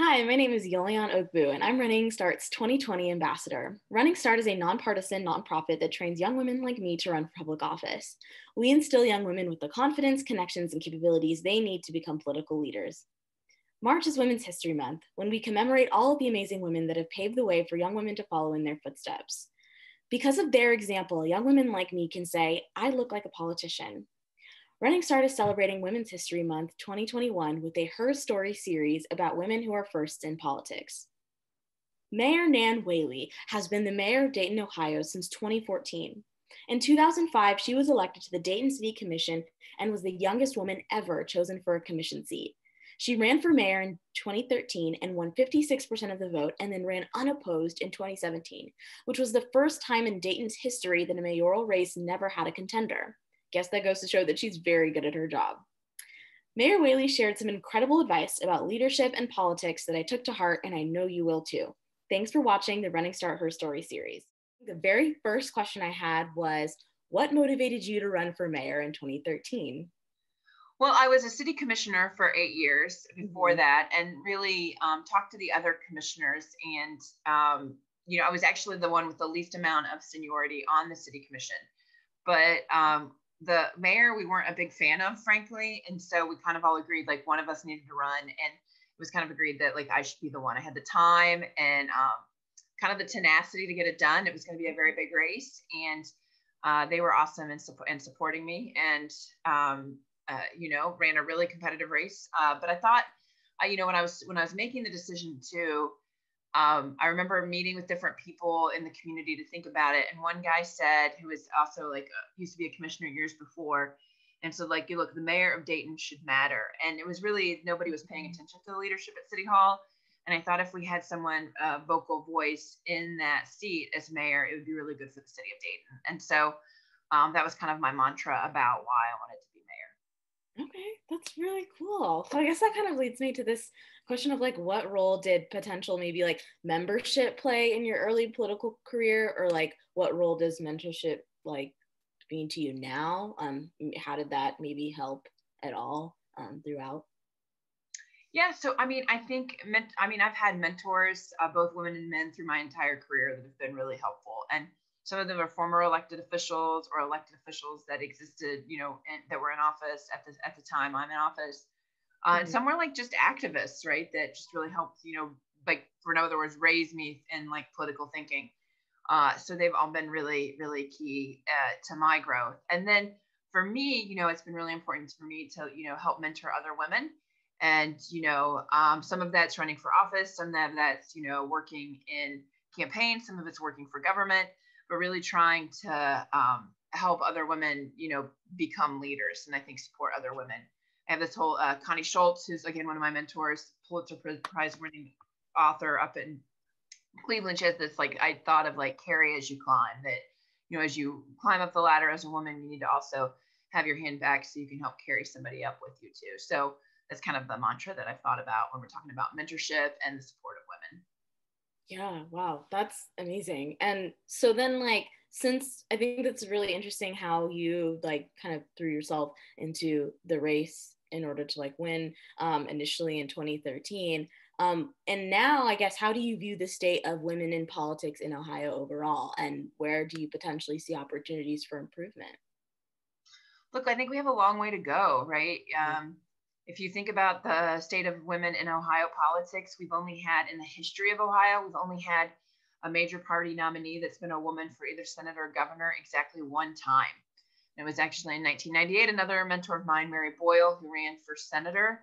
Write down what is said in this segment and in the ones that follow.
Hi, my name is Yolian Ogbu, and I'm Running Start's 2020 ambassador. Running Start is a nonpartisan nonprofit that trains young women like me to run for public office. We instill young women with the confidence, connections, and capabilities they need to become political leaders. March is Women's History Month, when we commemorate all of the amazing women that have paved the way for young women to follow in their footsteps. Because of their example, young women like me can say, I look like a politician. Running Start is celebrating Women's History Month 2021 with a Her Story series about women who are first in politics. Mayor Nan Whaley has been the mayor of Dayton, Ohio since 2014. In 2005, she was elected to the Dayton City Commission and was the youngest woman ever chosen for a commission seat. She ran for mayor in 2013 and won 56% of the vote and then ran unopposed in 2017, which was the first time in Dayton's history that a mayoral race never had a contender. Guess that goes to show that she's very good at her job. Mayor Whaley shared some incredible advice about leadership and politics that I took to heart, and I know you will too. Thanks for watching the Running Start Her Story series. The very first question I had was What motivated you to run for mayor in 2013? Well, I was a city commissioner for eight years before mm-hmm. that, and really um, talked to the other commissioners. And, um, you know, I was actually the one with the least amount of seniority on the city commission. But um, the mayor we weren't a big fan of frankly and so we kind of all agreed like one of us needed to run and it was kind of agreed that like i should be the one i had the time and um, kind of the tenacity to get it done it was going to be a very big race and uh, they were awesome in, su- in supporting me and um, uh, you know ran a really competitive race uh, but i thought you know when i was when i was making the decision to um, I remember meeting with different people in the community to think about it. And one guy said, who was also like, uh, used to be a commissioner years before. And so, like, you look, the mayor of Dayton should matter. And it was really, nobody was paying attention to the leadership at City Hall. And I thought if we had someone, a uh, vocal voice in that seat as mayor, it would be really good for the city of Dayton. And so um, that was kind of my mantra about why I wanted to be mayor. Okay, that's really cool. So I guess that kind of leads me to this question of like what role did potential maybe like membership play in your early political career? Or like what role does mentorship like mean to you now? Um how did that maybe help at all um, throughout? Yeah so i mean i think i mean i've had mentors uh, both women and men through my entire career that have been really helpful. And some of them are former elected officials or elected officials that existed you know in, that were in office at the at the time i'm in office uh, mm-hmm. and some were like just activists, right? That just really helped, you know, like for in other words, raise me in like political thinking. Uh, so they've all been really, really key uh, to my growth. And then for me, you know, it's been really important for me to, you know, help mentor other women. And, you know, um, some of that's running for office, some of that's, you know, working in campaigns, some of it's working for government, but really trying to um, help other women, you know, become leaders and I think support other women I have this whole uh, Connie Schultz, who's again one of my mentors, Pulitzer Prize winning author up in Cleveland. She has this like I thought of like carry as you climb. That you know, as you climb up the ladder as a woman, you need to also have your hand back so you can help carry somebody up with you too. So that's kind of the mantra that I've thought about when we're talking about mentorship and the support of women. Yeah, wow, that's amazing. And so then like since I think that's really interesting how you like kind of threw yourself into the race in order to like win um, initially in 2013. Um, and now, I guess, how do you view the state of women in politics in Ohio overall, and where do you potentially see opportunities for improvement? Look, I think we have a long way to go, right? Um, if you think about the state of women in Ohio politics, we've only had in the history of Ohio, we've only had a major party nominee that's been a woman for either senator or governor exactly one time. It was actually in 1998, another mentor of mine, Mary Boyle, who ran for senator.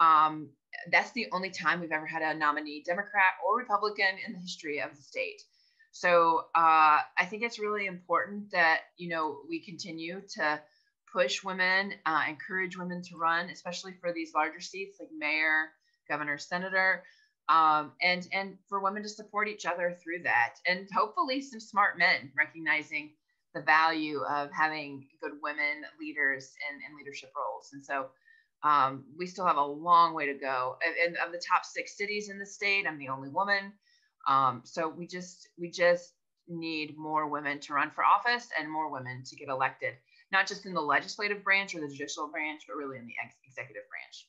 Um, that's the only time we've ever had a nominee, Democrat or Republican, in the history of the state. So uh, I think it's really important that you know we continue to push women, uh, encourage women to run, especially for these larger seats like mayor, governor, senator, um, and and for women to support each other through that, and hopefully some smart men recognizing the value of having good women leaders in, in leadership roles. And so um, we still have a long way to go. And, of the top six cities in the state, I'm the only woman. Um, so we just we just need more women to run for office and more women to get elected, not just in the legislative branch or the judicial branch, but really in the ex- executive branch.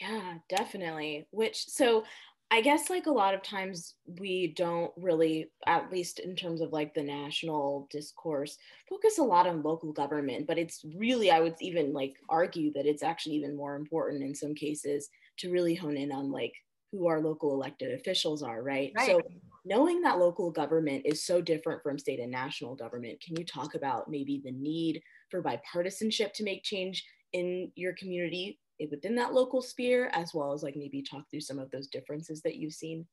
Yeah, definitely. Which, so I guess like a lot of times we don't really, at least in terms of like the national discourse, focus a lot on local government, but it's really, I would even like argue that it's actually even more important in some cases to really hone in on like who our local elected officials are, right? right? So knowing that local government is so different from state and national government, can you talk about maybe the need for bipartisanship to make change in your community within that local sphere, as well as like maybe talk through some of those differences that you've seen?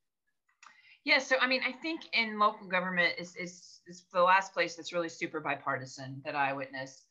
Yeah, so I mean, I think in local government is, is, is the last place that's really super bipartisan that I witnessed.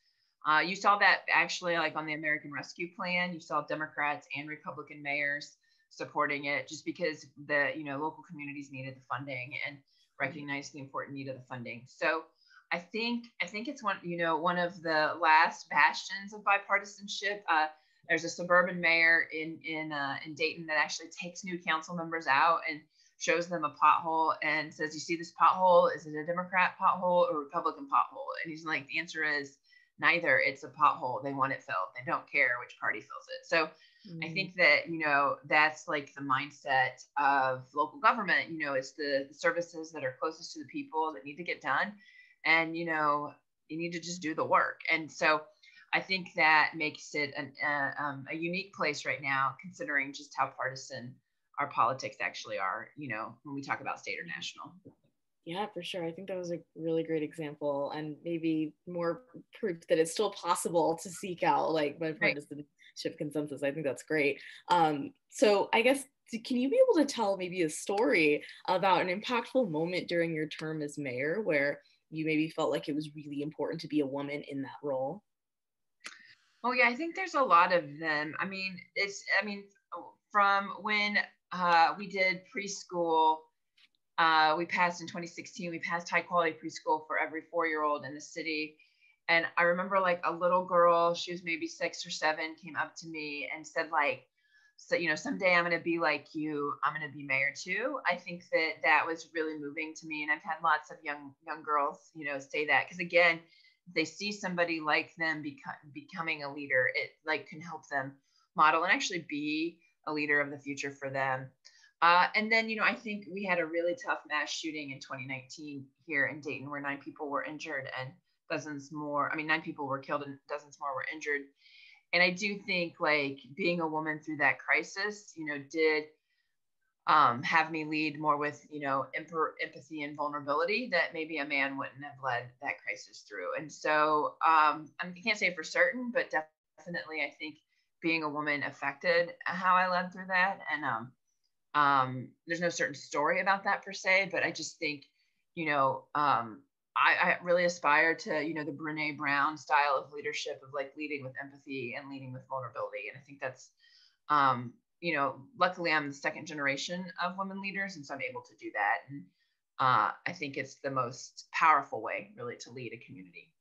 Uh, you saw that actually like on the American Rescue Plan, you saw Democrats and Republican mayors supporting it just because the you know local communities needed the funding and recognized the important need of the funding. So I think I think it's one you know one of the last bastions of bipartisanship. Uh, there's a suburban mayor in in uh, in Dayton that actually takes new council members out and shows them a pothole and says, "You see this pothole? Is it a Democrat pothole or Republican pothole?" And he's like, "The answer is neither. It's a pothole. They want it filled. They don't care which party fills it." So mm-hmm. I think that you know that's like the mindset of local government. You know, it's the services that are closest to the people that need to get done, and you know you need to just do the work. And so I think that makes it an, uh, um, a unique place right now, considering just how partisan our politics actually are, you know, when we talk about state or national. Yeah, for sure. I think that was a really great example and maybe more proof that it's still possible to seek out like bipartisanship right. consensus. I think that's great. Um, so I guess can you be able to tell maybe a story about an impactful moment during your term as mayor where you maybe felt like it was really important to be a woman in that role? Oh yeah, I think there's a lot of them. I mean, it's I mean from when uh, we did preschool, uh, we passed in 2016. We passed high quality preschool for every four year old in the city. And I remember like a little girl, she was maybe six or seven, came up to me and said like, so you know, someday I'm gonna be like you. I'm gonna be mayor too. I think that that was really moving to me, and I've had lots of young young girls, you know, say that because again, they see somebody like them beco- becoming a leader, it like can help them model and actually be a leader of the future for them. Uh, and then, you know, I think we had a really tough mass shooting in 2019 here in Dayton where nine people were injured and dozens more, I mean, nine people were killed and dozens more were injured. And I do think like being a woman through that crisis, you know, did um, have me lead more with you know emp- empathy and vulnerability that maybe a man wouldn't have led that crisis through. And so um, i can't say for certain but definitely i think being a woman affected how i led through that. And um, um, there's no certain story about that per se but i just think you know um, I, I, really aspire to you know the Brené Brown style of leadership of like leading with empathy and leading with vulnerability. And i think that's um, you know, luckily I'm the second generation of women leaders, and so I'm able to do that. And uh, I think it's the most powerful way, really, to lead a community.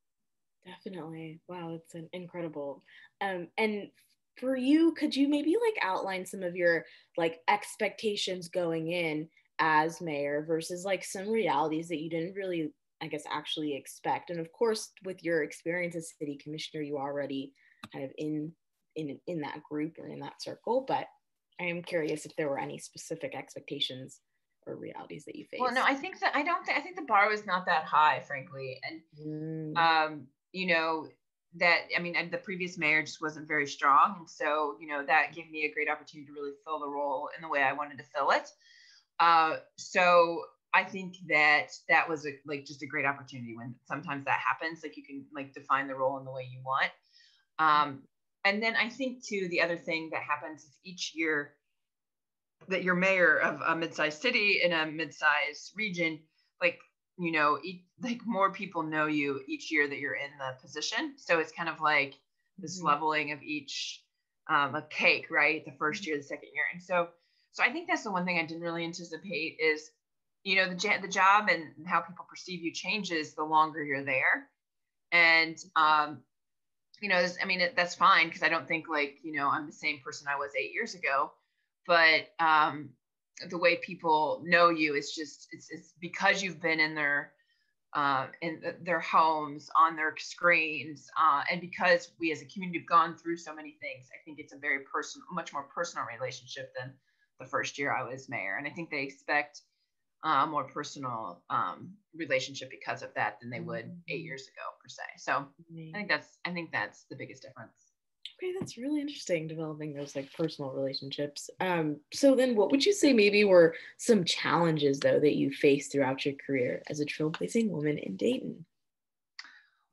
Definitely. Wow, it's an incredible. Um, and for you, could you maybe like outline some of your like expectations going in as mayor versus like some realities that you didn't really, I guess, actually expect? And of course, with your experience as city commissioner, you already kind of in in in that group or in that circle, but I am curious if there were any specific expectations or realities that you faced. Well, no, I think that I don't think I think the bar was not that high, frankly, and mm. um, you know that I mean the previous mayor just wasn't very strong, and so you know that gave me a great opportunity to really fill the role in the way I wanted to fill it. Uh, so I think that that was a, like just a great opportunity when sometimes that happens, like you can like define the role in the way you want. Um, and then I think too, the other thing that happens is each year that you're mayor of a mid-sized city in a mid-sized region, like you know, each, like more people know you each year that you're in the position. So it's kind of like this mm-hmm. leveling of each um, a cake, right? The first year, the second year, and so so I think that's the one thing I didn't really anticipate is, you know, the the job and how people perceive you changes the longer you're there, and um, you know, I mean, it, that's fine because I don't think like, you know, I'm the same person I was eight years ago. But um, the way people know you is just, it's, it's because you've been in their, uh, in their homes, on their screens. Uh, and because we as a community have gone through so many things, I think it's a very personal, much more personal relationship than the first year I was mayor. And I think they expect a more personal um, relationship because of that than they would eight mm-hmm. years ago per se. So I think that's I think that's the biggest difference. Okay, that's really interesting developing those like personal relationships. Um, so then what would you say maybe were some challenges though that you faced throughout your career as a trailblazing woman in Dayton?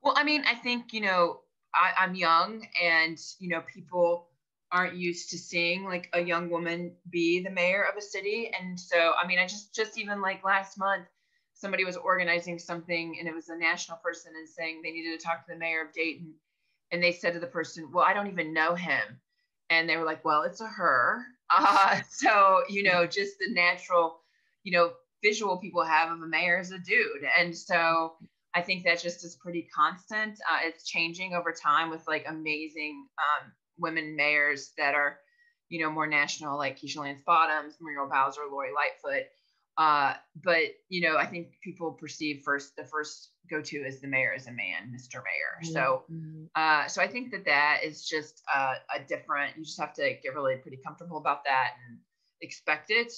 Well, I mean, I think, you know, I, I'm young and, you know, people aren't used to seeing like a young woman be the mayor of a city. And so, I mean, I just, just even like last month, somebody was organizing something and it was a national person and saying they needed to talk to the mayor of Dayton. And they said to the person, well, I don't even know him. And they were like, well, it's a her. Uh, so, you know, just the natural, you know, visual people have of a mayor as a dude. And so I think that just is pretty constant. Uh, it's changing over time with like amazing um, women mayors that are, you know, more national, like Keisha Lance Bottoms, Muriel Bowser, Lori Lightfoot. Uh, but you know, I think people perceive first the first go to is the mayor is a man, Mr. Mayor. So, mm-hmm. uh, so I think that that is just a, a different. You just have to get really pretty comfortable about that and expect it.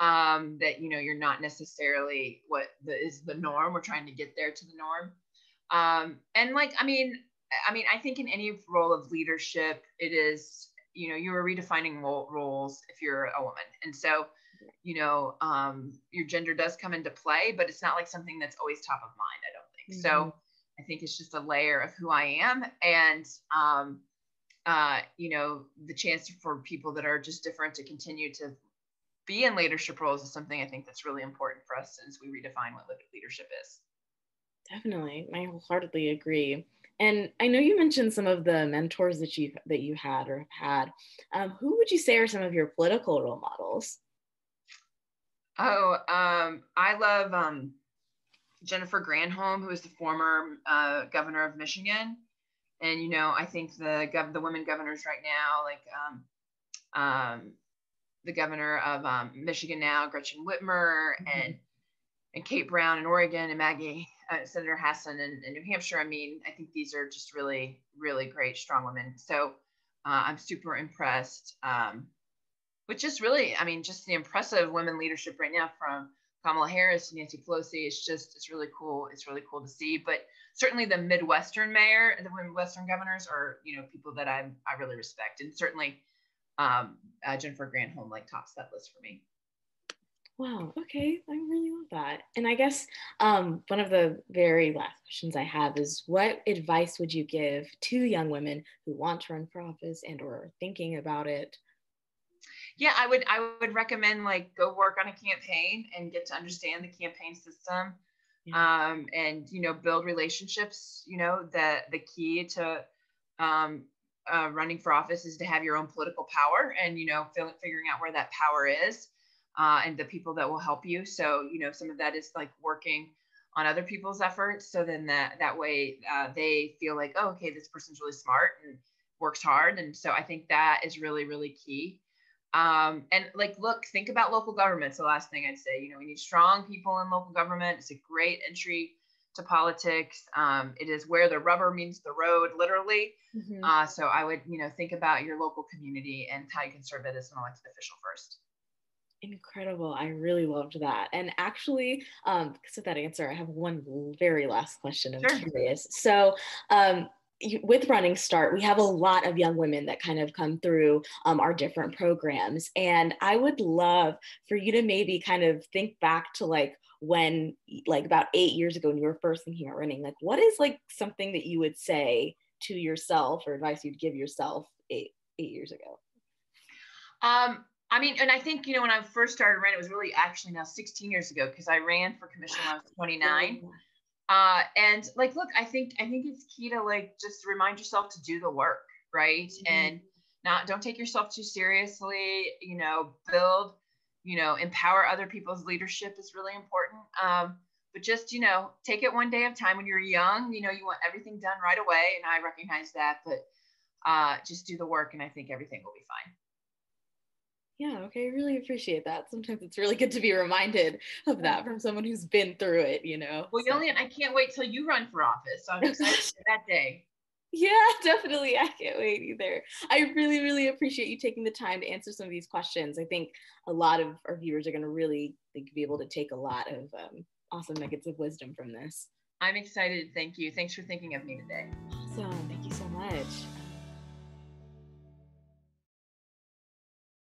Um, that you know you're not necessarily what the, is the norm. We're trying to get there to the norm. Um, and like, I mean, I mean, I think in any role of leadership, it is, you know, you're redefining roles if you're a woman. And so, you know, um, your gender does come into play, but it's not like something that's always top of mind, I don't think. Mm-hmm. So I think it's just a layer of who I am. And, um, uh, you know, the chance for people that are just different to continue to be in leadership roles is something I think that's really important for us as we redefine what leadership is. Definitely. I wholeheartedly agree. And I know you mentioned some of the mentors that you that you had or have had. Um, who would you say are some of your political role models? Oh, um, I love um, Jennifer Granholm, who is the former uh, governor of Michigan. And you know, I think the gov- the women governors right now, like um, um, the governor of um, Michigan now, Gretchen Whitmer, mm-hmm. and and Kate Brown in Oregon, and Maggie uh, Senator Hassan in, in, New Hampshire. I mean, I think these are just really, really great, strong women. So uh, I'm super impressed. Um, with just really, I mean, just the impressive women leadership right now from Kamala Harris to Nancy Pelosi. It's just, it's really cool. It's really cool to see. But certainly the Midwestern mayor, the Midwestern governors are, you know, people that I I really respect, and certainly um, uh, Jennifer Granholm like tops that list for me. Wow. Okay. I really love that. And I guess um, one of the very last questions I have is what advice would you give to young women who want to run for office and or thinking about it? Yeah, I would I would recommend like go work on a campaign and get to understand the campaign system. Yeah. Um, and you know build relationships you know that the key to um, uh, running for office is to have your own political power and you know figuring out where that power is uh, and the people that will help you. So, you know, some of that is like working on other people's efforts. So then that that way uh, they feel like, oh, okay, this person's really smart and works hard. And so I think that is really, really key. Um, and like, look, think about local government. So last thing I'd say, you know, we need strong people in local government. It's a great entry to politics. Um, it is where the rubber meets the road, literally. Mm-hmm. Uh, so I would, you know, think about your local community and how you can serve it as an elected official first. Incredible. I really loved that. And actually, um, because of that answer, I have one very last question. I'm sure. curious. So, um, with Running Start, we have a lot of young women that kind of come through um, our different programs. And I would love for you to maybe kind of think back to like when, like about eight years ago, when you were first thinking about running, like what is like something that you would say to yourself or advice you'd give yourself eight, eight years ago? Um, I mean, and I think, you know, when I first started running, it was really actually now 16 years ago because I ran for commission when I was 29. Uh, and like, look, I think, I think it's key to like just remind yourself to do the work, right? Mm-hmm. And not, don't take yourself too seriously, you know, build, you know, empower other people's leadership is really important. Um, but just, you know, take it one day at a time when you're young, you know, you want everything done right away. And I recognize that, but uh, just do the work and I think everything will be fine. Yeah, okay, I really appreciate that. Sometimes it's really good to be reminded of that from someone who's been through it, you know. Well. Yolian, I can't wait till you run for office. So I'm excited for that day. Yeah, definitely. I can't wait either. I really, really appreciate you taking the time to answer some of these questions. I think a lot of our viewers are going to really think, be able to take a lot of um, awesome nuggets of wisdom from this. I'm excited. Thank you. Thanks for thinking of me today. Awesome. Thank you so much.